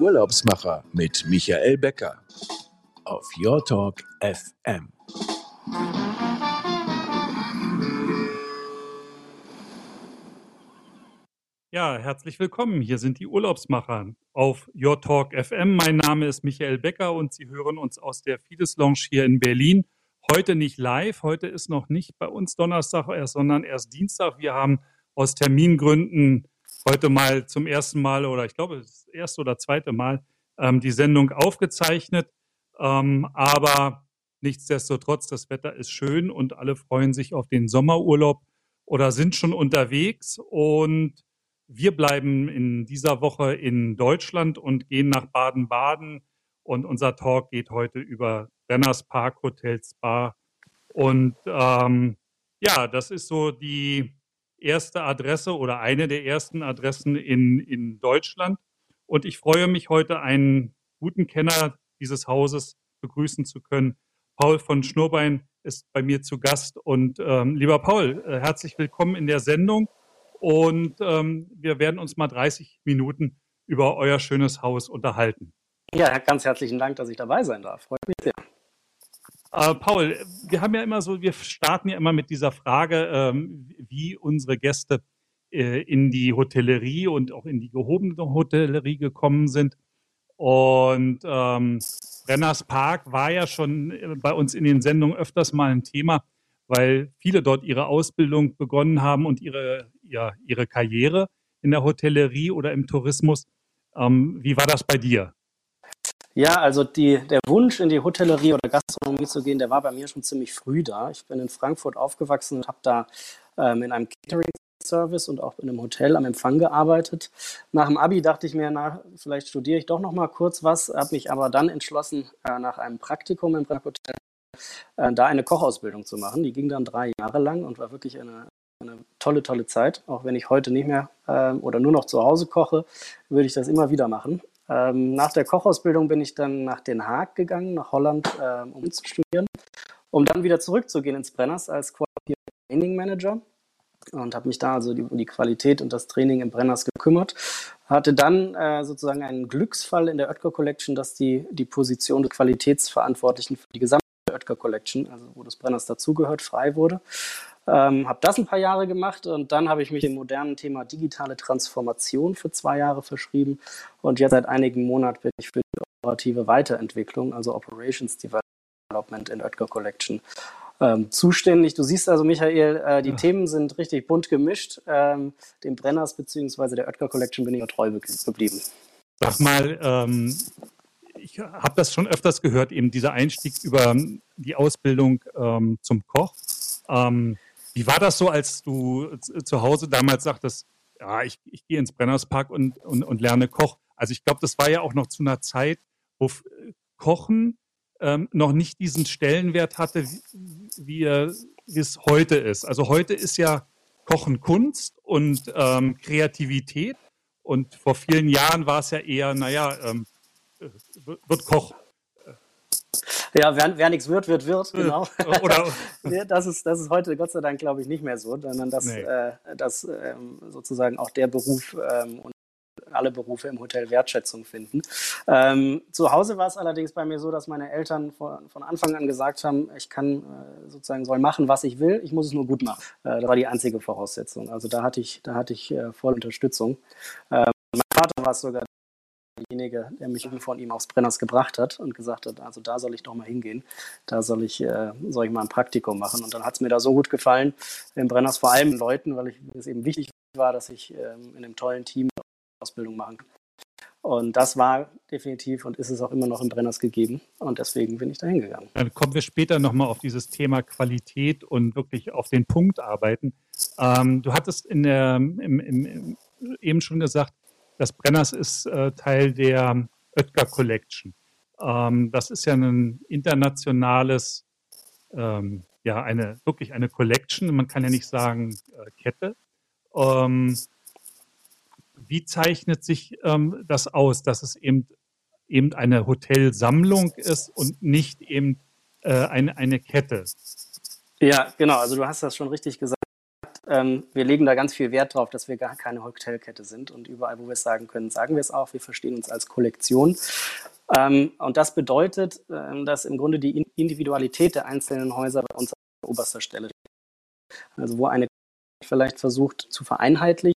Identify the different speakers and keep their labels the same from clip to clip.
Speaker 1: Urlaubsmacher mit Michael Becker auf Your Talk FM.
Speaker 2: Ja, herzlich willkommen. Hier sind die Urlaubsmacher auf Your Talk FM. Mein Name ist Michael Becker und Sie hören uns aus der Fides Lounge hier in Berlin. Heute nicht live, heute ist noch nicht bei uns Donnerstag, sondern erst Dienstag. Wir haben aus Termingründen heute mal zum ersten Mal oder ich glaube das erste oder zweite Mal ähm, die Sendung aufgezeichnet. Ähm, aber nichtsdestotrotz, das Wetter ist schön und alle freuen sich auf den Sommerurlaub oder sind schon unterwegs. Und wir bleiben in dieser Woche in Deutschland und gehen nach Baden-Baden. Und unser Talk geht heute über Brenners Park Hotel Spa. Und ähm, ja, das ist so die erste Adresse oder eine der ersten Adressen in, in Deutschland. Und ich freue mich heute, einen guten Kenner dieses Hauses begrüßen zu können. Paul von Schnurbein ist bei mir zu Gast. Und ähm, lieber Paul, äh, herzlich willkommen in der Sendung. Und ähm, wir werden uns mal 30 Minuten über euer schönes Haus unterhalten.
Speaker 3: Ja, ganz herzlichen Dank, dass ich dabei sein darf. Freut mich sehr.
Speaker 2: Äh, Paul, wir haben ja immer so, wir starten ja immer mit dieser Frage, ähm, wie unsere Gäste äh, in die Hotellerie und auch in die gehobene Hotellerie gekommen sind. Und ähm, Brenners Park war ja schon äh, bei uns in den Sendungen öfters mal ein Thema, weil viele dort ihre Ausbildung begonnen haben und ihre, ja, ihre Karriere in der Hotellerie oder im Tourismus. Ähm, wie war das bei dir?
Speaker 3: Ja, also die, der Wunsch, in die Hotellerie oder Gastronomie zu gehen, der war bei mir schon ziemlich früh da. Ich bin in Frankfurt aufgewachsen und habe da ähm, in einem Catering-Service und auch in einem Hotel am Empfang gearbeitet. Nach dem Abi dachte ich mir, na, vielleicht studiere ich doch noch mal kurz was, habe mich aber dann entschlossen, äh, nach einem Praktikum im Hotel äh, da eine Kochausbildung zu machen. Die ging dann drei Jahre lang und war wirklich eine, eine tolle, tolle Zeit. Auch wenn ich heute nicht mehr äh, oder nur noch zu Hause koche, würde ich das immer wieder machen. Ähm, nach der Kochausbildung bin ich dann nach Den Haag gegangen, nach Holland, ähm, um zu studieren, um dann wieder zurückzugehen ins Brenners als Quality Training Manager und habe mich da also um die Qualität und das Training im Brenners gekümmert. Hatte dann äh, sozusagen einen Glücksfall in der Oetker Collection, dass die, die Position des Qualitätsverantwortlichen für die gesamte Oetker Collection, also wo das Brenners dazugehört, frei wurde. Ähm, habe das ein paar Jahre gemacht und dann habe ich mich dem modernen Thema digitale Transformation für zwei Jahre verschrieben und jetzt seit einigen Monaten bin ich für die operative Weiterentwicklung, also Operations Development in Oetker Collection ähm, zuständig. Du siehst also, Michael, äh, die ja. Themen sind richtig bunt gemischt. Ähm, dem Brenners bzw. der Oetker Collection bin ich treu geblieben.
Speaker 2: Sag mal, ähm, ich habe das schon öfters gehört, eben dieser Einstieg über die Ausbildung ähm, zum Koch. Ähm, wie war das so, als du zu Hause damals sagtest, ja, ich, ich gehe ins Brennerspark und, und, und lerne Koch? Also ich glaube, das war ja auch noch zu einer Zeit, wo Kochen ähm, noch nicht diesen Stellenwert hatte, wie, wie, es heute ist. Also heute ist ja Kochen Kunst und ähm, Kreativität. Und vor vielen Jahren war es ja eher, naja, ähm, äh, wird Koch
Speaker 3: ja, wer, wer nichts wird, wird, wird, genau. Oder, das, ist, das ist heute Gott sei Dank, glaube ich, nicht mehr so, sondern dass, nee. äh, dass ähm, sozusagen auch der Beruf ähm, und alle Berufe im Hotel Wertschätzung finden. Ähm, zu Hause war es allerdings bei mir so, dass meine Eltern von, von Anfang an gesagt haben, ich kann äh, sozusagen soll machen, was ich will, ich muss es nur gut machen. Äh, das war die einzige Voraussetzung. Also da hatte ich, da hatte ich äh, voll Unterstützung. Ähm, mein Vater war es sogar derjenige, der mich von ihm aufs Brenners gebracht hat und gesagt hat, also da soll ich doch mal hingehen, da soll ich, äh, soll ich mal ein Praktikum machen. Und dann hat es mir da so gut gefallen, im Brenners vor allem Leuten, weil ich, es eben wichtig war, dass ich ähm, in einem tollen Team Ausbildung machen kann. Und das war definitiv und ist es auch immer noch im Brenners gegeben. Und deswegen bin ich da hingegangen.
Speaker 2: Dann kommen wir später nochmal auf dieses Thema Qualität und wirklich auf den Punkt arbeiten. Ähm, du hattest in der, im, im, eben schon gesagt, das Brenners ist äh, Teil der Oetker Collection. Ähm, das ist ja ein internationales, ähm, ja, eine, wirklich eine Collection. Man kann ja nicht sagen äh, Kette. Ähm, wie zeichnet sich ähm, das aus, dass es eben, eben eine Hotelsammlung ist und nicht eben äh, eine, eine Kette?
Speaker 3: Ja, genau. Also du hast das schon richtig gesagt ähm, wir legen da ganz viel Wert drauf, dass wir gar keine Hotelkette sind. Und überall, wo wir es sagen können, sagen wir es auch. Wir verstehen uns als Kollektion. Ähm, und das bedeutet, ähm, dass im Grunde die Individualität der einzelnen Häuser bei uns an oberster Stelle Also wo eine vielleicht versucht zu vereinheitlichen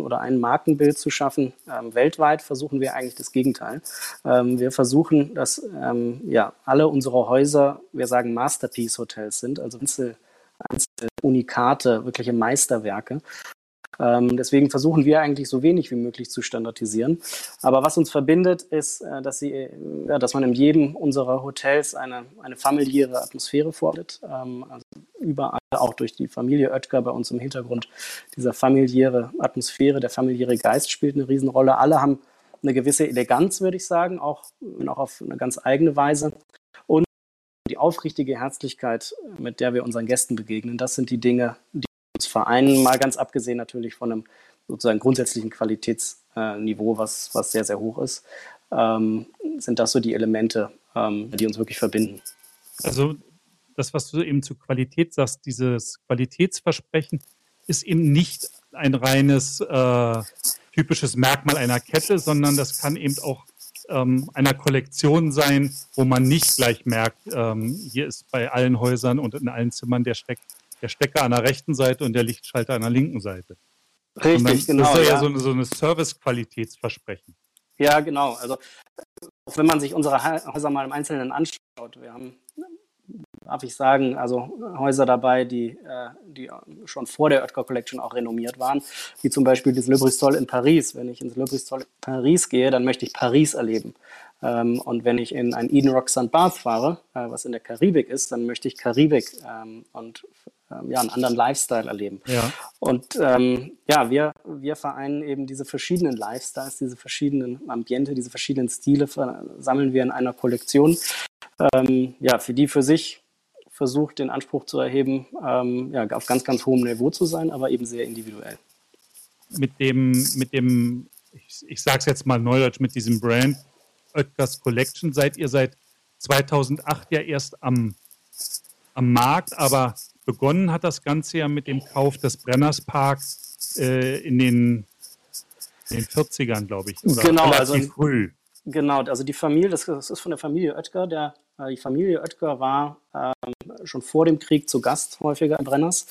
Speaker 3: oder ein Markenbild zu schaffen. Ähm, weltweit versuchen wir eigentlich das Gegenteil. Ähm, wir versuchen, dass ähm, ja, alle unsere Häuser, wir sagen Masterpiece-Hotels sind, also Einzel, Einzel Unikate, wirkliche Meisterwerke. Ähm, deswegen versuchen wir eigentlich so wenig wie möglich zu standardisieren. Aber was uns verbindet, ist, äh, dass, sie, ja, dass man in jedem unserer Hotels eine, eine familiäre Atmosphäre vorfindet. Ähm, also überall, auch durch die Familie Oetker bei uns im Hintergrund, dieser familiäre Atmosphäre, der familiäre Geist spielt eine Riesenrolle. Alle haben eine gewisse Eleganz, würde ich sagen, auch, auch auf eine ganz eigene Weise. Und die aufrichtige Herzlichkeit, mit der wir unseren Gästen begegnen, das sind die Dinge, die Vereinen, mal ganz abgesehen natürlich von einem sozusagen grundsätzlichen Qualitätsniveau, was, was sehr, sehr hoch ist, ähm, sind das so die Elemente, ähm, die uns wirklich verbinden.
Speaker 2: Also das, was du eben zu Qualität sagst, dieses Qualitätsversprechen ist eben nicht ein reines äh, typisches Merkmal einer Kette, sondern das kann eben auch ähm, einer Kollektion sein, wo man nicht gleich merkt, ähm, hier ist bei allen Häusern und in allen Zimmern der Steck der Stecker an der rechten Seite und der Lichtschalter an der linken Seite.
Speaker 3: Richtig, genau.
Speaker 2: Das ist ja, ja. so eine, so eine Service-Qualitätsversprechen.
Speaker 3: Ja, genau. Also auch wenn man sich unsere Häuser mal im Einzelnen anschaut, wir haben, darf ich sagen, also Häuser dabei, die, äh, die schon vor der Oetker Collection auch renommiert waren, wie zum Beispiel das Le Bristol in Paris. Wenn ich ins Le Bristol in Paris gehe, dann möchte ich Paris erleben. Ähm, und wenn ich in ein Eden Rock St. Bath fahre, äh, was in der Karibik ist, dann möchte ich Karibik ähm, und ähm, ja, einen anderen Lifestyle erleben.
Speaker 2: Ja.
Speaker 3: Und ähm, ja, wir, wir vereinen eben diese verschiedenen Lifestyles, diese verschiedenen Ambiente, diese verschiedenen Stile sammeln wir in einer Kollektion, ähm, ja, für die für sich versucht, den Anspruch zu erheben, ähm, ja, auf ganz, ganz hohem Niveau zu sein, aber eben sehr individuell.
Speaker 2: Mit dem, mit dem, ich, ich sage es jetzt mal neudeutsch, mit diesem Brand Oetkers Collection seid ihr seit 2008 ja erst am, am Markt, aber begonnen hat das Ganze ja mit dem Kauf des Brenners Parks äh, in, den, in den 40ern, glaube ich.
Speaker 3: Oder genau, also früh. Genau, also die Familie, das, das ist von der Familie Oetker. Der, äh, die Familie Oetker war ähm, schon vor dem Krieg zu Gast häufiger in Brenners.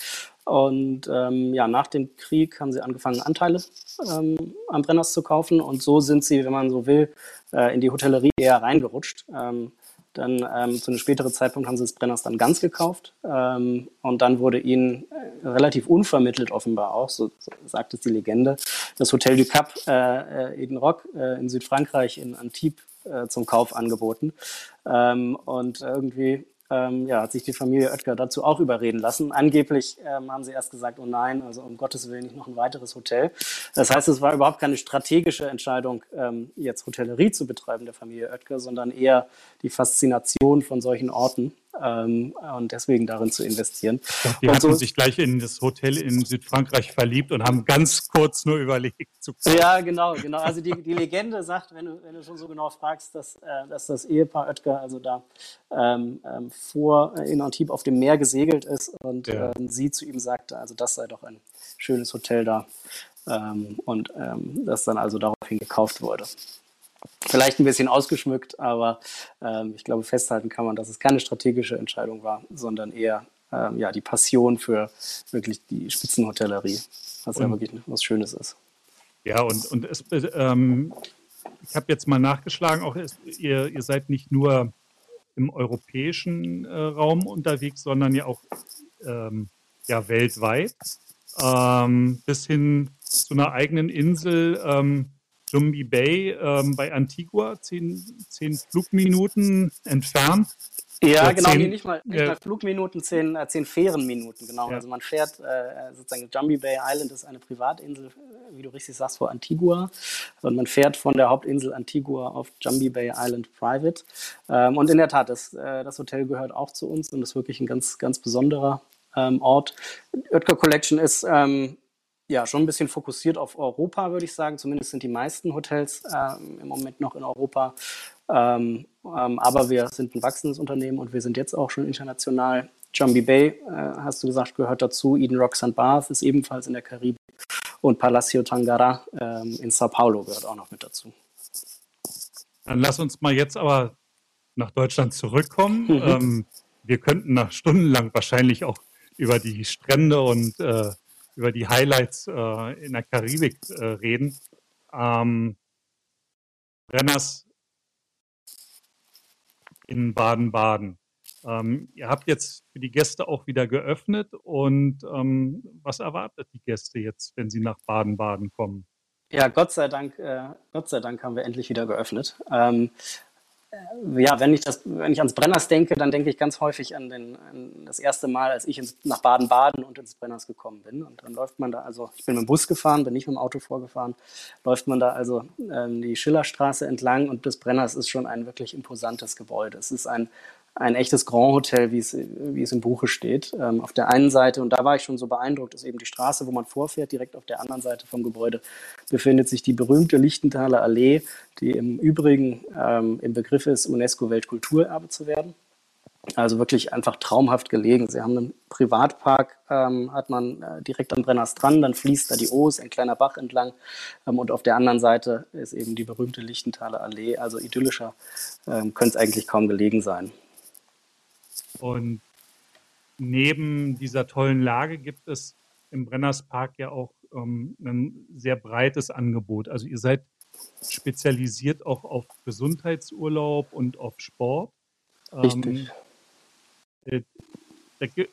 Speaker 3: Und ähm, ja, nach dem Krieg haben sie angefangen, Anteile ähm, am Brenners zu kaufen. Und so sind sie, wenn man so will, äh, in die Hotellerie eher reingerutscht. Ähm, dann ähm, zu einem späteren Zeitpunkt haben sie das Brenners dann ganz gekauft. Ähm, und dann wurde ihnen äh, relativ unvermittelt offenbar auch, so, so sagt es die Legende, das Hotel du Cap äh, äh Eden Rock äh, in Südfrankreich in Antibes äh, zum Kauf angeboten. Ähm, und irgendwie ähm, ja, hat sich die Familie Oetker dazu auch überreden lassen. Angeblich ähm, haben sie erst gesagt, oh nein, also um Gottes Willen nicht noch ein weiteres Hotel. Das heißt, es war überhaupt keine strategische Entscheidung, ähm, jetzt Hotellerie zu betreiben der Familie Oetker, sondern eher die Faszination von solchen Orten ähm, und deswegen darin zu investieren.
Speaker 2: Die und hatten so, sich gleich in das Hotel in Südfrankreich verliebt und haben ganz kurz nur überlegt
Speaker 3: zu kommen. Ja, genau, genau. Also die, die Legende sagt, wenn du, wenn du schon so genau fragst, dass, äh, dass das Ehepaar Oetker also da ähm, ähm, vor äh, in Antibes auf dem Meer gesegelt ist und ja. ähm, sie zu ihm sagte, also das sei doch ein schönes Hotel da ähm, und ähm, das dann also daraufhin gekauft wurde. Vielleicht ein bisschen ausgeschmückt, aber ähm, ich glaube, festhalten kann man, dass es keine strategische Entscheidung war, sondern eher ähm, ja, die Passion für wirklich die Spitzenhotellerie, was und, ja wirklich was Schönes ist.
Speaker 2: Ja, und, und es, ähm, ich habe jetzt mal nachgeschlagen, auch es, ihr, ihr seid nicht nur im europäischen äh, Raum unterwegs, sondern ja auch ähm, ja, weltweit, ähm, bis hin zu einer eigenen Insel ähm, Jumbi Bay ähm, bei Antigua, zehn, zehn Flugminuten entfernt.
Speaker 3: Ja, genau, zehn, nee, nicht, mal, nicht äh, mal Flugminuten, zehn, äh, zehn Fährenminuten, genau. Ja. Also man fährt äh, sozusagen, Jumbi Bay Island ist eine Privatinsel, wie du richtig sagst, vor Antigua. Und man fährt von der Hauptinsel Antigua auf Jumbi Bay Island Private. Ähm, und in der Tat, das, äh, das Hotel gehört auch zu uns und ist wirklich ein ganz, ganz besonderer ähm, Ort. Oetker Collection ist ähm, ja, schon ein bisschen fokussiert auf Europa, würde ich sagen. Zumindest sind die meisten Hotels ähm, im Moment noch in Europa. Ähm, ähm, aber wir sind ein wachsendes Unternehmen und wir sind jetzt auch schon international Jumbie Bay, äh, hast du gesagt, gehört dazu. Eden Rock St. Bath ist ebenfalls in der Karibik. Und Palacio Tangara ähm, in Sao Paulo gehört auch noch mit dazu.
Speaker 2: Dann lass uns mal jetzt aber nach Deutschland zurückkommen. Mhm. Ähm, wir könnten nach stundenlang wahrscheinlich auch über die Strände und äh, über die Highlights äh, in der Karibik äh, reden. Ähm, Brenners in Baden-Baden. Ähm, ihr habt jetzt für die Gäste auch wieder geöffnet und ähm, was erwartet die Gäste jetzt, wenn sie nach Baden-Baden kommen?
Speaker 3: Ja, Gott sei Dank, äh, Gott sei Dank haben wir endlich wieder geöffnet. Ähm, äh, ja, wenn ich, das, wenn ich ans Brenners denke, dann denke ich ganz häufig an, den, an das erste Mal, als ich ins, nach Baden-Baden und ins Brenners gekommen bin. Und dann läuft man da, also ich bin mit dem Bus gefahren, bin nicht mit dem Auto vorgefahren, läuft man da also ähm, die Schillerstraße entlang und das Brenners ist schon ein wirklich imposantes Gebäude. Es ist ein ein echtes Grand Hotel, wie es, wie es im Buche steht. Ähm, auf der einen Seite, und da war ich schon so beeindruckt, ist eben die Straße, wo man vorfährt. Direkt auf der anderen Seite vom Gebäude befindet sich die berühmte Lichtenthaler Allee, die im Übrigen ähm, im Begriff ist, UNESCO-Weltkulturerbe zu werden. Also wirklich einfach traumhaft gelegen. Sie haben einen Privatpark, ähm, hat man äh, direkt am Brenner Strand, dann fließt da die Oos, ein kleiner Bach entlang. Ähm, und auf der anderen Seite ist eben die berühmte Lichtenthaler Allee. Also idyllischer ähm, könnte es eigentlich kaum gelegen sein.
Speaker 2: Und neben dieser tollen Lage gibt es im Brennerspark ja auch ähm, ein sehr breites Angebot. Also ihr seid spezialisiert auch auf Gesundheitsurlaub und auf Sport.
Speaker 3: Richtig.
Speaker 2: Ähm, äh,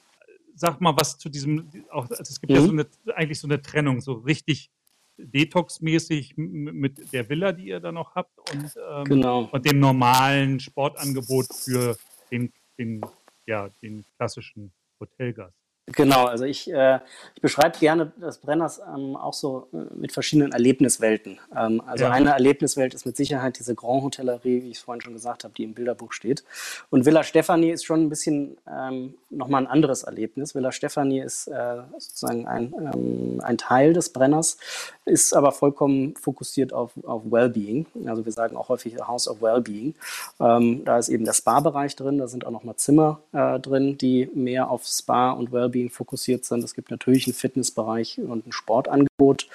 Speaker 2: sag mal was zu diesem, auch, also es gibt mhm. ja so eine, eigentlich so eine Trennung, so richtig Detox-mäßig mit der Villa, die ihr da noch habt und, ähm, genau. und dem normalen Sportangebot für den, den ja, den klassischen Hotelgast.
Speaker 3: Genau, also ich, äh, ich beschreibe gerne das Brenners ähm, auch so äh, mit verschiedenen Erlebniswelten. Ähm, also ja. eine Erlebniswelt ist mit Sicherheit diese Grand Hotellerie, wie ich es vorhin schon gesagt habe, die im Bilderbuch steht. Und Villa Stefani ist schon ein bisschen ähm, nochmal ein anderes Erlebnis. Villa Stefani ist äh, sozusagen ein, ähm, ein Teil des Brenners, ist aber vollkommen fokussiert auf, auf Wellbeing. Also wir sagen auch häufig House of Wellbeing. Ähm, da ist eben der Spa-Bereich drin, da sind auch nochmal Zimmer äh, drin, die mehr auf Spa und Wellbeing Wellbeing fokussiert sind. Es gibt natürlich einen Fitnessbereich und ein Sportangebot.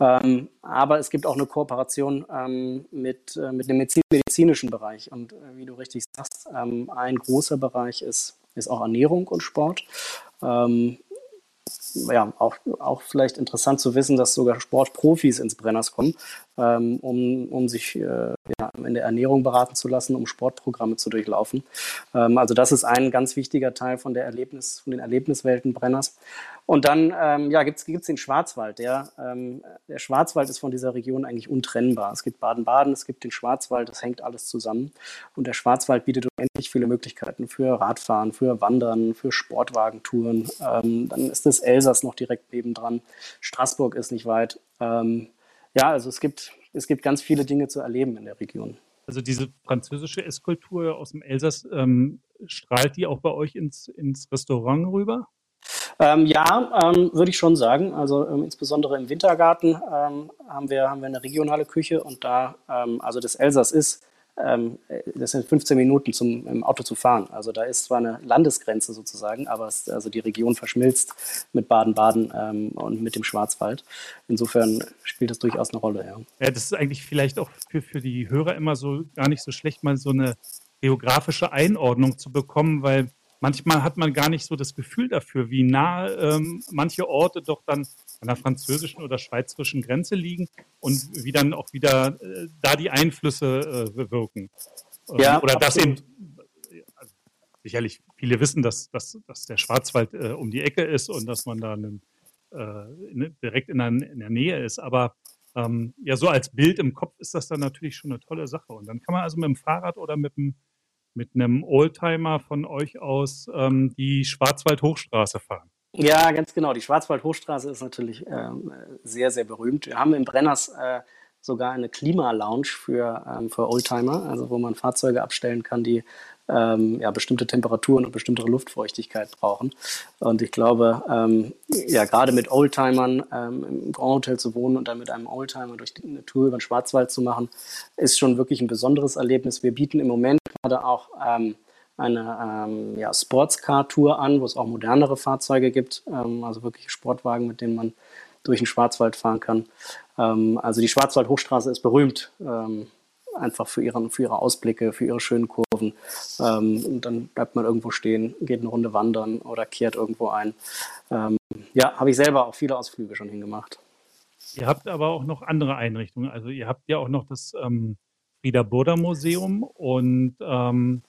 Speaker 3: Ähm, aber es gibt auch eine Kooperation ähm, mit, äh, mit dem medizinischen Bereich. Und äh, wie du richtig sagst, ähm, ein großer Bereich ist, ist auch Ernährung und Sport. Ähm, ja, auch, auch vielleicht interessant zu wissen, dass sogar Sportprofis ins Brenners kommen, ähm, um, um sich äh, ja, in der Ernährung beraten zu lassen, um Sportprogramme zu durchlaufen. Ähm, also das ist ein ganz wichtiger Teil von der Erlebnis, von den Erlebniswelten Brenners. Und dann ähm, ja, gibt es den Schwarzwald. Der, ähm, der Schwarzwald ist von dieser Region eigentlich untrennbar. Es gibt Baden-Baden, es gibt den Schwarzwald, das hängt alles zusammen. Und der Schwarzwald bietet unendlich viele Möglichkeiten für Radfahren, für Wandern, für Sportwagentouren. Dann ist das Elsass noch direkt nebendran. Straßburg ist nicht weit. Ähm, ja, also es gibt, es gibt ganz viele Dinge zu erleben in der Region.
Speaker 2: Also diese französische Esskultur aus dem Elsass, ähm, strahlt die auch bei euch ins, ins Restaurant rüber?
Speaker 3: Ähm, ja, ähm, würde ich schon sagen. Also ähm, insbesondere im Wintergarten ähm, haben, wir, haben wir eine regionale Küche und da, ähm, also das Elsass ist, ähm, das sind 15 Minuten zum im Auto zu fahren. Also da ist zwar eine Landesgrenze sozusagen, aber es, also die Region verschmilzt mit Baden-Baden und mit dem Schwarzwald. Insofern spielt das durchaus eine Rolle, ja.
Speaker 2: Ja, das ist eigentlich vielleicht auch für, für die Hörer immer so gar nicht so schlecht, mal so eine geografische Einordnung zu bekommen, weil manchmal hat man gar nicht so das Gefühl dafür, wie nah ähm, manche Orte doch dann an der französischen oder schweizerischen Grenze liegen und wie dann auch wieder äh, da die Einflüsse äh, wirken. Ähm, ja, oder dass eben, also sicherlich viele wissen, dass, dass, dass der Schwarzwald äh, um die Ecke ist und dass man da einen, äh, direkt in der, in der, Nähe ist, aber ähm, ja, so als Bild im Kopf ist das dann natürlich schon eine tolle Sache. Und dann kann man also mit dem Fahrrad oder mit dem mit einem Oldtimer von euch aus ähm, die Schwarzwald-Hochstraße fahren.
Speaker 3: Ja, ganz genau. Die Schwarzwald-Hochstraße ist natürlich ähm, sehr, sehr berühmt. Wir haben in Brenners äh, sogar eine Klima-Lounge für, ähm, für Oldtimer, also wo man Fahrzeuge abstellen kann, die ähm, ja, bestimmte Temperaturen und bestimmte Luftfeuchtigkeit brauchen. Und ich glaube, ähm, ja, gerade mit Oldtimern ähm, im Grand Hotel zu wohnen und dann mit einem Oldtimer durch eine Tour über den Schwarzwald zu machen, ist schon wirklich ein besonderes Erlebnis. Wir bieten im Moment gerade auch ähm, eine ähm, ja, Sportscar-Tour an, wo es auch modernere Fahrzeuge gibt, ähm, also wirklich Sportwagen, mit denen man durch den Schwarzwald fahren kann. Ähm, also die Schwarzwald-Hochstraße ist berühmt, ähm, einfach für, ihren, für ihre Ausblicke, für ihre schönen Kurven. Ähm, und dann bleibt man irgendwo stehen, geht eine Runde wandern oder kehrt irgendwo ein. Ähm, ja, habe ich selber auch viele Ausflüge schon hingemacht.
Speaker 2: Ihr habt aber auch noch andere Einrichtungen. Also ihr habt ja auch noch das ähm, Frieda Burda Museum und ähm,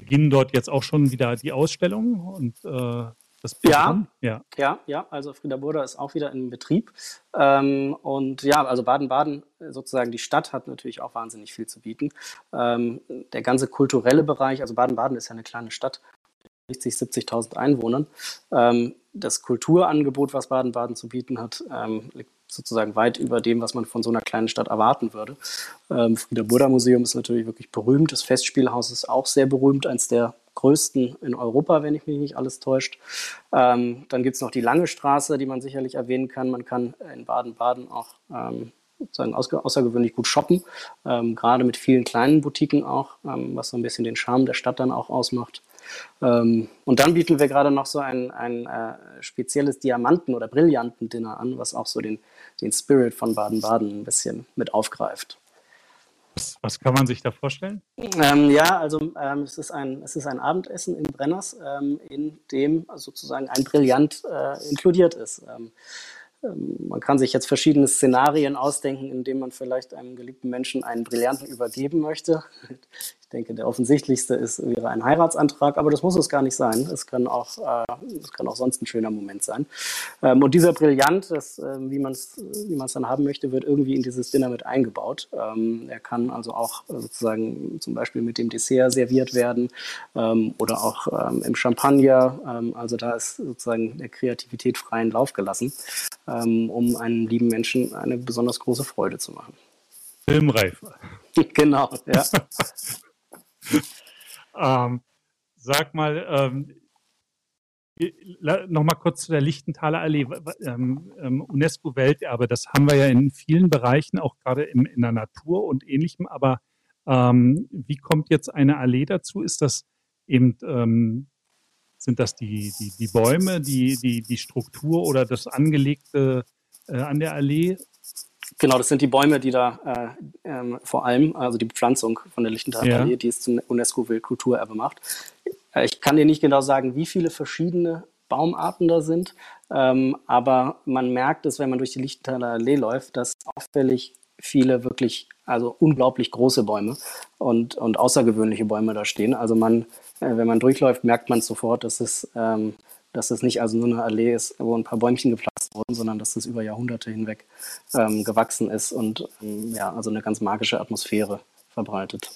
Speaker 2: beginnen dort jetzt auch schon wieder die Ausstellung und äh, das
Speaker 3: ja, ja, ja, ja. Also Frieda Burda ist auch wieder in Betrieb. Ähm, und ja, also Baden-Baden, sozusagen die Stadt, hat natürlich auch wahnsinnig viel zu bieten. Ähm, der ganze kulturelle Bereich, also Baden-Baden ist ja eine kleine Stadt, 60, 70.000 Einwohnern. Ähm, das Kulturangebot, was Baden-Baden zu bieten hat, ähm, liegt sozusagen weit über dem, was man von so einer kleinen Stadt erwarten würde. Ähm, Frieda Burda Museum ist natürlich wirklich berühmt. Das Festspielhaus ist auch sehr berühmt, eines der größten in Europa, wenn ich mich nicht alles täuscht. Ähm, dann gibt es noch die Lange Straße, die man sicherlich erwähnen kann. Man kann in Baden-Baden auch ähm, sozusagen außergewöhnlich gut shoppen, ähm, gerade mit vielen kleinen Boutiquen auch, ähm, was so ein bisschen den Charme der Stadt dann auch ausmacht. Ähm, und dann bieten wir gerade noch so ein, ein äh, spezielles Diamanten- oder Brillanten-Dinner an, was auch so den, den Spirit von Baden-Baden ein bisschen mit aufgreift.
Speaker 2: Was, was, kann man sich da vorstellen?
Speaker 3: Ähm, ja, also ähm, es, ist ein, es ist ein Abendessen in Brenners, ähm, in dem sozusagen ein Brillant äh, inkludiert ist. Ähm, ähm, man kann sich jetzt verschiedene Szenarien ausdenken, in denen man vielleicht einem geliebten Menschen einen Brillanten übergeben möchte. Ich denke, der offensichtlichste ist, wäre ein Heiratsantrag, aber das muss es gar nicht sein. Es kann auch, äh, es kann auch sonst ein schöner Moment sein. Ähm, und dieser Brillant, das, äh, wie man es wie man's dann haben möchte, wird irgendwie in dieses Dinner mit eingebaut. Ähm, er kann also auch sozusagen zum Beispiel mit dem Dessert serviert werden ähm, oder auch ähm, im Champagner. Ähm, also da ist sozusagen der Kreativität freien Lauf gelassen, ähm, um einem lieben Menschen eine besonders große Freude zu machen.
Speaker 2: Filmreif.
Speaker 3: genau, ja.
Speaker 2: ähm, sag mal, ähm, noch mal kurz zu der Lichtenthaler Allee. Ähm, ähm, UNESCO-Welterbe, das haben wir ja in vielen Bereichen, auch gerade in, in der Natur und ähnlichem. Aber ähm, wie kommt jetzt eine Allee dazu? Ist das eben, ähm, sind das die, die, die Bäume, die, die, die Struktur oder das Angelegte äh, an der Allee?
Speaker 3: Genau, das sind die Bäume, die da äh, ähm, vor allem, also die Bepflanzung von der Lichtenthal ja. die es zum UNESCO-Weltkulturerbe macht. Äh, ich kann dir nicht genau sagen, wie viele verschiedene Baumarten da sind, ähm, aber man merkt es, wenn man durch die Lichtenthaler Allee läuft, dass auffällig viele wirklich, also unglaublich große Bäume und, und außergewöhnliche Bäume da stehen. Also man, äh, wenn man durchläuft, merkt man sofort, dass es, ähm, dass es nicht also nur eine Allee ist, wo ein paar Bäumchen gepflanzt wurden, sondern dass das über Jahrhunderte hinweg ähm, gewachsen ist und ähm, ja, also eine ganz magische Atmosphäre verbreitet.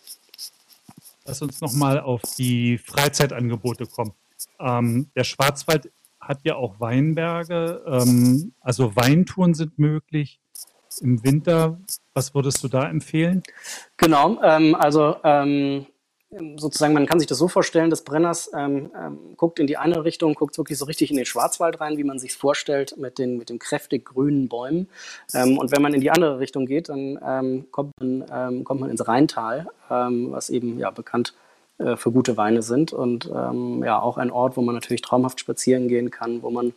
Speaker 2: Lass uns nochmal auf die Freizeitangebote kommen. Ähm, der Schwarzwald hat ja auch Weinberge, ähm, also Weintouren sind möglich. Im Winter, was würdest du da empfehlen?
Speaker 3: Genau, ähm, also ähm, sozusagen, man kann sich das so vorstellen, dass Brenners ähm, ähm, guckt in die eine Richtung, guckt wirklich so richtig in den Schwarzwald rein, wie man sich vorstellt, mit den, mit den kräftig grünen Bäumen. Ähm, und wenn man in die andere Richtung geht, dann ähm, kommt, man, ähm, kommt man ins Rheintal, was eben ja bekannt äh, für gute Weine sind und ja auch ein Ort, wo man natürlich traumhaft spazieren gehen kann, wo man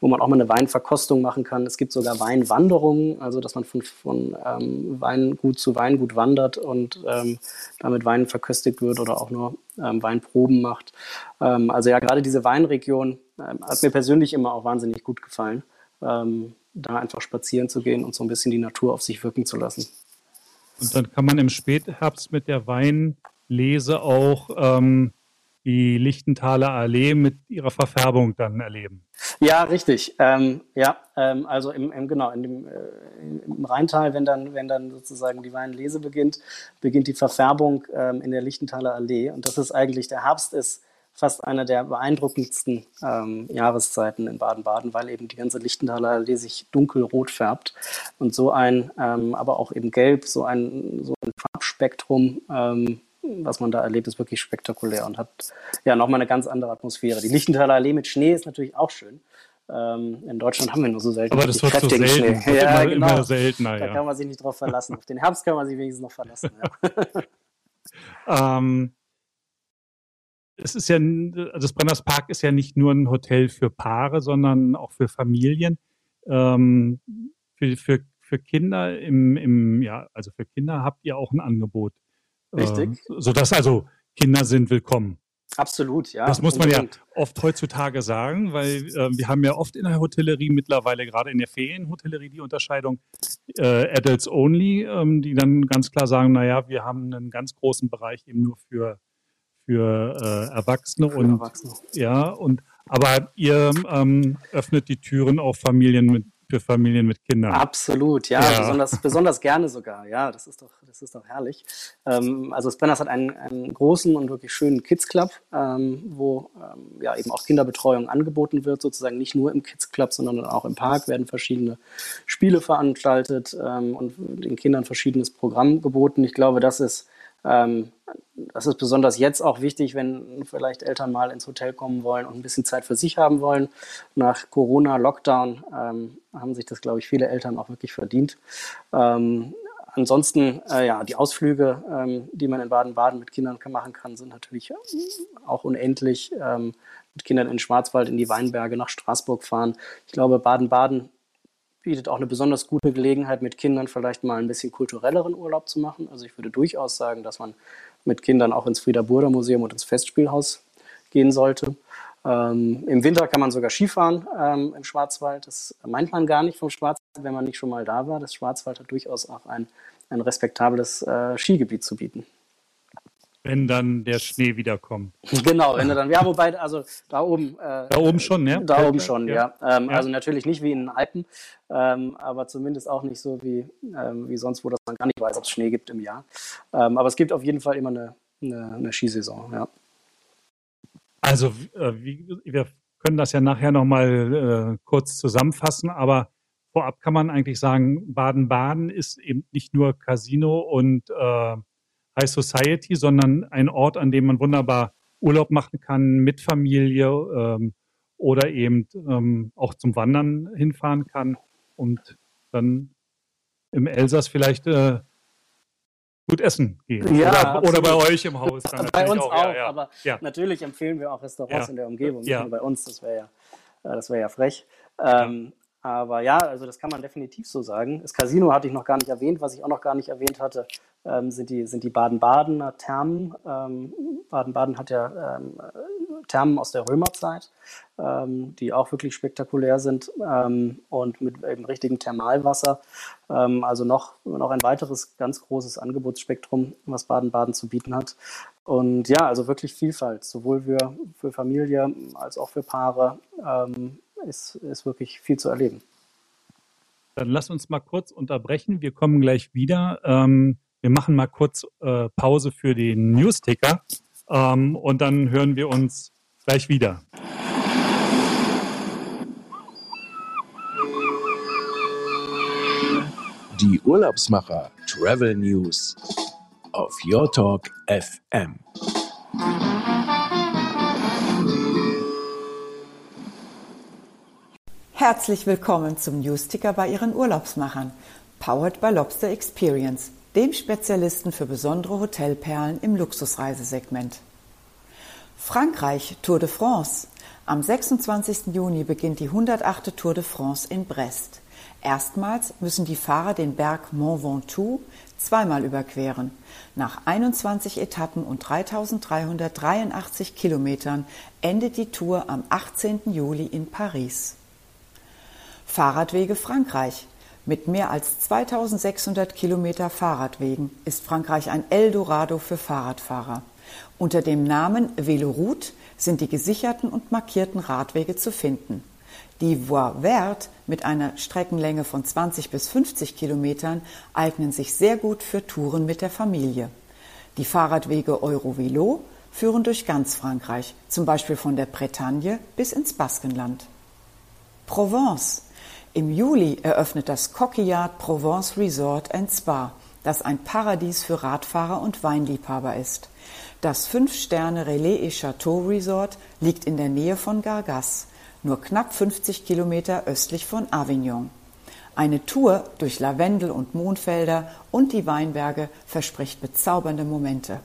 Speaker 3: wo man auch mal eine Weinverkostung machen kann. Es gibt sogar Weinwanderungen, also dass man von, von ähm, Weingut zu Weingut wandert und ähm, damit Wein verköstigt wird oder auch nur ähm, Weinproben macht. Ähm, also ja, gerade diese Weinregion ähm, hat mir persönlich immer auch wahnsinnig gut gefallen, ähm, da einfach spazieren zu gehen und so ein bisschen die Natur auf sich wirken zu lassen.
Speaker 2: Und dann kann man im Spätherbst mit der Weinlese auch ähm, die Lichtenthaler Allee mit ihrer Verfärbung dann erleben.
Speaker 3: Ja, richtig. Ähm, ja, ähm, also im, im, genau, in dem, äh, im Rheintal, wenn dann, wenn dann sozusagen die Weinlese beginnt, beginnt die Verfärbung ähm, in der Lichtenthaler Allee. Und das ist eigentlich, der Herbst ist fast eine der beeindruckendsten ähm, Jahreszeiten in Baden-Baden, weil eben die ganze Lichtenthaler Allee sich dunkelrot färbt und so ein, ähm, aber auch eben gelb, so ein, so ein Farbspektrum ähm, was man da erlebt, ist wirklich spektakulär und hat ja nochmal eine ganz andere Atmosphäre. Die Lichtenthaler Allee mit Schnee ist natürlich auch schön. Ähm, in Deutschland haben wir nur so selten
Speaker 2: Aber das wird so selten. Schnee. Ja, immer, genau. immer seltener.
Speaker 3: Da
Speaker 2: ja.
Speaker 3: kann man sich nicht drauf verlassen. Auf den Herbst kann man sich wenigstens noch verlassen.
Speaker 2: Ja. ähm, es ist ja, das Brenners Park ist ja nicht nur ein Hotel für Paare, sondern auch für Familien. Ähm, für, für, für Kinder im, im, ja, also für Kinder habt ihr auch ein Angebot.
Speaker 3: Richtig.
Speaker 2: Äh, sodass also Kinder sind willkommen.
Speaker 3: Absolut, ja.
Speaker 2: Das muss man ja oft heutzutage sagen, weil äh, wir haben ja oft in der Hotellerie mittlerweile, gerade in der Ferienhotellerie, die Unterscheidung äh, Adults Only, ähm, die dann ganz klar sagen, naja, wir haben einen ganz großen Bereich eben nur für, für äh, Erwachsene
Speaker 3: Für
Speaker 2: und
Speaker 3: Erwachsene.
Speaker 2: ja, und aber ihr ähm, öffnet die Türen auch Familien mit, für Familien mit Kindern.
Speaker 3: Absolut, ja,
Speaker 2: Ja.
Speaker 3: Besonders, besonders gerne sogar. Ja, das ist doch, das ist doch herrlich. Ähm, also Spanners hat einen, einen großen und wirklich schönen Kids Club, ähm, wo ähm, ja eben auch Kinderbetreuung angeboten wird, sozusagen nicht nur im Kids Club, sondern auch im Park werden verschiedene Spiele veranstaltet ähm, und den Kindern verschiedenes Programm geboten. Ich glaube, das ist das ist besonders jetzt auch wichtig, wenn vielleicht Eltern mal ins Hotel kommen wollen und ein bisschen Zeit für sich haben wollen. Nach Corona, Lockdown ähm, haben sich das, glaube ich, viele Eltern auch wirklich verdient. Ähm, ansonsten, äh, ja, die Ausflüge, ähm, die man in Baden-Baden mit Kindern machen kann, sind natürlich ähm, auch unendlich. Ähm, mit Kindern in den Schwarzwald, in die Weinberge, nach Straßburg fahren. Ich glaube, Baden-Baden bietet auch eine besonders gute Gelegenheit, mit Kindern vielleicht mal ein bisschen kulturelleren Urlaub zu machen. Also ich würde durchaus sagen, dass man mit Kindern auch ins Frieder-Burda Museum und ins Festspielhaus gehen sollte. Ähm, Im Winter kann man sogar Skifahren ähm, im Schwarzwald. Das meint man gar nicht vom Schwarzwald, wenn man nicht schon mal da war. Das Schwarzwald hat durchaus auch ein, ein respektables äh, Skigebiet zu bieten.
Speaker 2: Wenn dann der Schnee wiederkommt.
Speaker 3: Genau, wenn du dann, ja, wobei, also da oben. Äh,
Speaker 2: Da oben schon, ja?
Speaker 3: Da oben schon,
Speaker 2: ja.
Speaker 3: ja. Ähm,
Speaker 2: Ja.
Speaker 3: Also natürlich nicht wie in den Alpen, ähm, aber zumindest auch nicht so wie, ähm, wie sonst, wo das man gar nicht weiß, ob es Schnee gibt im Jahr. Ähm, aber es gibt auf jeden Fall immer eine, eine, eine Skisaison, ja.
Speaker 2: Also äh, wie, wir können das ja nachher nochmal äh, kurz zusammenfassen, aber vorab kann man eigentlich sagen, Baden-Baden ist eben nicht nur Casino und äh, High Society, sondern ein Ort, an dem man wunderbar Urlaub machen kann mit Familie ähm, oder eben ähm, auch zum Wandern hinfahren kann und dann im Elsass vielleicht äh, gut essen gehen.
Speaker 3: Ja,
Speaker 2: oder, oder bei euch im Haus.
Speaker 3: Bei uns auch,
Speaker 2: ja, ja.
Speaker 3: aber natürlich empfehlen wir auch Restaurants in der Umgebung,
Speaker 2: Ja.
Speaker 3: bei uns, das wäre ja, äh, das wäre ja frech. Ähm, aber ja, also das kann man definitiv so sagen. Das Casino hatte ich noch gar nicht erwähnt. Was ich auch noch gar nicht erwähnt hatte, ähm, sind die, sind die Baden-Badener Thermen. Ähm, Baden-Baden hat ja ähm, Thermen aus der Römerzeit, ähm, die auch wirklich spektakulär sind ähm, und mit eben richtigem Thermalwasser. Also noch, noch ein weiteres ganz großes Angebotsspektrum, was Baden-Baden zu bieten hat. Und ja, also wirklich Vielfalt, sowohl für, für Familie als auch für Paare. Ist, ist wirklich viel zu erleben.
Speaker 2: Dann lass uns mal kurz unterbrechen. Wir kommen gleich wieder. Ähm, wir machen mal kurz äh, Pause für den Newsticker ähm, und dann hören wir uns gleich wieder.
Speaker 1: Die Urlaubsmacher Travel News auf Your Talk FM.
Speaker 4: Herzlich willkommen zum Newsticker bei Ihren Urlaubsmachern, powered by Lobster Experience, dem Spezialisten für besondere Hotelperlen im Luxusreisesegment. Frankreich Tour de France. Am 26. Juni beginnt die 108. Tour de France in Brest. Erstmals müssen die Fahrer den Berg Mont Ventoux zweimal überqueren. Nach 21 Etappen und 3383 Kilometern endet die Tour am 18. Juli in Paris. Fahrradwege Frankreich. Mit mehr als 2600 Kilometer Fahrradwegen ist Frankreich ein Eldorado für Fahrradfahrer. Unter dem Namen Veloroute sind die gesicherten und markierten Radwege zu finden. Die Voie Verte mit einer Streckenlänge von 20 bis 50 Kilometern eignen sich sehr gut für Touren mit der Familie. Die Fahrradwege Eurovelo führen durch ganz Frankreich, zum Beispiel von der Bretagne bis ins Baskenland. Provence. Im Juli eröffnet das Coquillard Provence Resort Spa, das ein Paradies für Radfahrer und Weinliebhaber ist. Das 5-Sterne Relais et Chateau Resort liegt in der Nähe von Gargas, nur knapp 50 Kilometer östlich von Avignon. Eine Tour durch Lavendel und Mondfelder und die Weinberge verspricht bezaubernde Momente.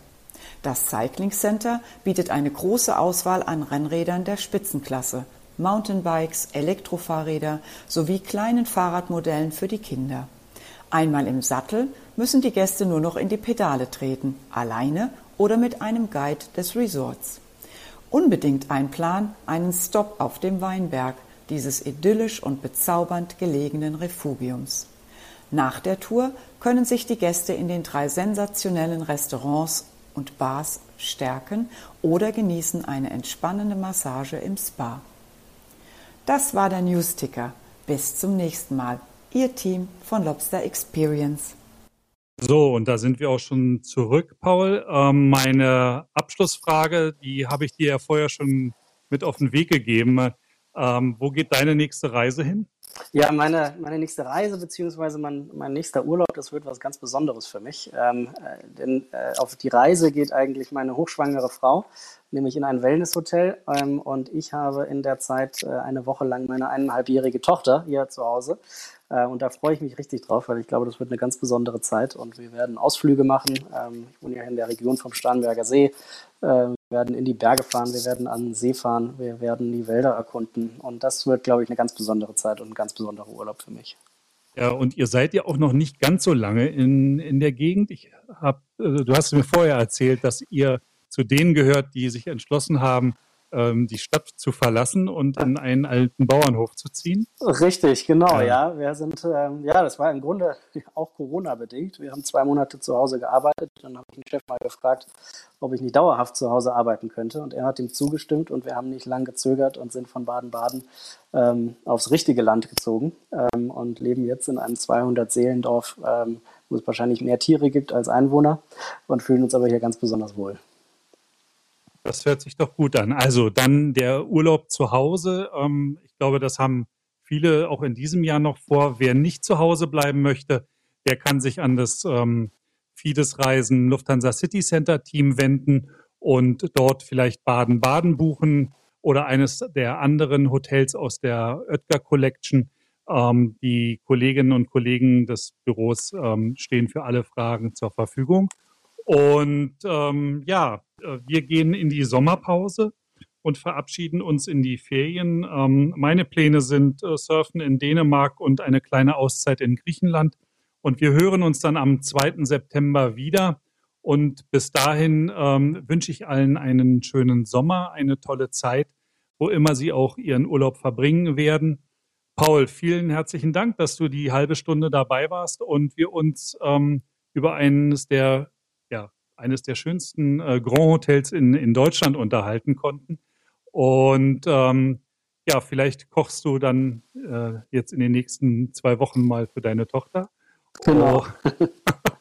Speaker 4: Das Cycling Center bietet eine große Auswahl an Rennrädern der Spitzenklasse, Mountainbikes, Elektrofahrräder sowie kleinen Fahrradmodellen für die Kinder. Einmal im Sattel müssen die Gäste nur noch in die Pedale treten, alleine oder mit einem Guide des Resorts. Unbedingt einplanen einen Stopp auf dem Weinberg, dieses idyllisch und bezaubernd gelegenen Refugiums. Nach der Tour können sich die Gäste in den drei sensationellen Restaurants und Bars stärken oder genießen eine entspannende Massage im Spa. Das war der Newsticker. Bis zum nächsten Mal. Ihr Team von Lobster Experience.
Speaker 2: So, und da sind wir auch schon zurück, Paul. Ähm, meine Abschlussfrage, die habe ich dir ja vorher schon mit auf den Weg gegeben. Ähm, wo geht deine nächste Reise hin?
Speaker 3: Ja, meine, meine nächste Reise beziehungsweise mein, mein nächster Urlaub, das wird was ganz Besonderes für mich. Ähm, äh, denn äh, auf die Reise geht eigentlich meine hochschwangere Frau, nämlich in ein Wellnesshotel. Ähm, und ich habe in der Zeit äh, eine Woche lang meine eineinhalbjährige Tochter hier zu Hause. Äh, und da freue ich mich richtig drauf, weil ich glaube, das wird eine ganz besondere Zeit. Und wir werden Ausflüge machen. Ähm, ich wohne ja in der Region vom Starnberger See. Äh, wir werden in die Berge fahren, wir werden an den See fahren, wir werden die Wälder erkunden. Und das wird, glaube ich, eine ganz besondere Zeit und ein ganz besonderer Urlaub für mich.
Speaker 2: Ja, und ihr seid ja auch noch nicht ganz so lange in, in der Gegend. Ich hab, also du hast mir vorher erzählt, dass ihr zu denen gehört, die sich entschlossen haben, ähm, die Stadt zu verlassen und in einen alten Bauernhof zu ziehen?
Speaker 3: Richtig, genau, ja. Wir sind, ähm, ja, das war im Grunde auch Corona-bedingt. Wir haben zwei Monate zu Hause gearbeitet. Dann habe ich den Chef mal gefragt, ob ich nicht dauerhaft zu Hause arbeiten könnte. Und er hat ihm zugestimmt und wir haben nicht lang gezögert und sind von Baden-Baden ähm, aufs richtige Land gezogen ähm, und leben jetzt in einem 200-Seelendorf, ähm, wo es wahrscheinlich mehr Tiere gibt als Einwohner und fühlen uns aber hier ganz besonders wohl.
Speaker 2: Das hört sich doch gut an. Also dann der Urlaub zu Hause. Ähm, ich glaube, das haben viele auch in diesem Jahr noch vor. Wer nicht zu Hause bleiben möchte, der kann sich an das ähm, Fides Reisen Lufthansa City Center Team wenden und dort vielleicht Baden-Baden buchen oder eines der anderen Hotels aus der Oetker Collection. Ähm, die Kolleginnen und Kollegen des Büros ähm, stehen für alle Fragen zur Verfügung. Und ähm, ja, äh, wir gehen in die Sommerpause und verabschieden uns in die Ferien. Ähm, meine Pläne sind äh, Surfen in Dänemark und eine kleine Auszeit in Griechenland. Und wir hören uns dann am 2. September wieder. Und bis dahin ähm, wünsche ich allen einen schönen Sommer, eine tolle Zeit, wo immer Sie auch Ihren Urlaub verbringen werden. Paul, vielen herzlichen Dank, dass du die halbe Stunde dabei warst und wir uns ähm, über eines der eines der schönsten äh, Grand Hotels in, in Deutschland unterhalten konnten. Und ähm, ja, vielleicht kochst du dann äh, jetzt in den nächsten zwei Wochen mal für deine Tochter.
Speaker 3: Genau. Oh.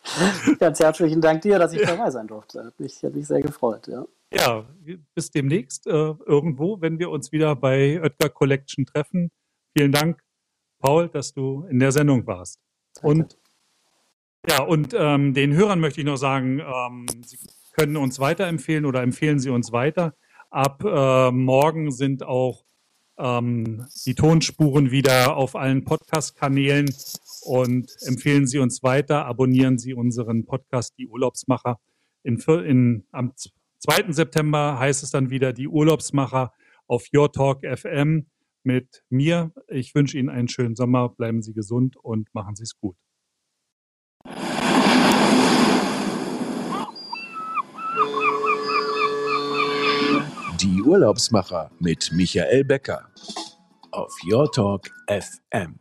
Speaker 3: Ganz herzlichen Dank dir, dass ich dabei sein durfte. Hat mich, hat mich sehr gefreut. Ja,
Speaker 2: ja bis demnächst äh, irgendwo, wenn wir uns wieder bei Oetker Collection treffen. Vielen Dank, Paul, dass du in der Sendung warst. Danke. Und ja, und ähm, den Hörern möchte ich noch sagen, ähm, Sie können uns weiterempfehlen oder empfehlen Sie uns weiter. Ab äh, morgen sind auch ähm, die Tonspuren wieder auf allen Podcast-Kanälen und empfehlen Sie uns weiter, abonnieren Sie unseren Podcast Die Urlaubsmacher. In, in, am 2. September heißt es dann wieder Die Urlaubsmacher auf Your Talk FM mit mir. Ich wünsche Ihnen einen schönen Sommer, bleiben Sie gesund und machen Sie es gut.
Speaker 1: Die Urlaubsmacher mit Michael Becker auf Your Talk FM.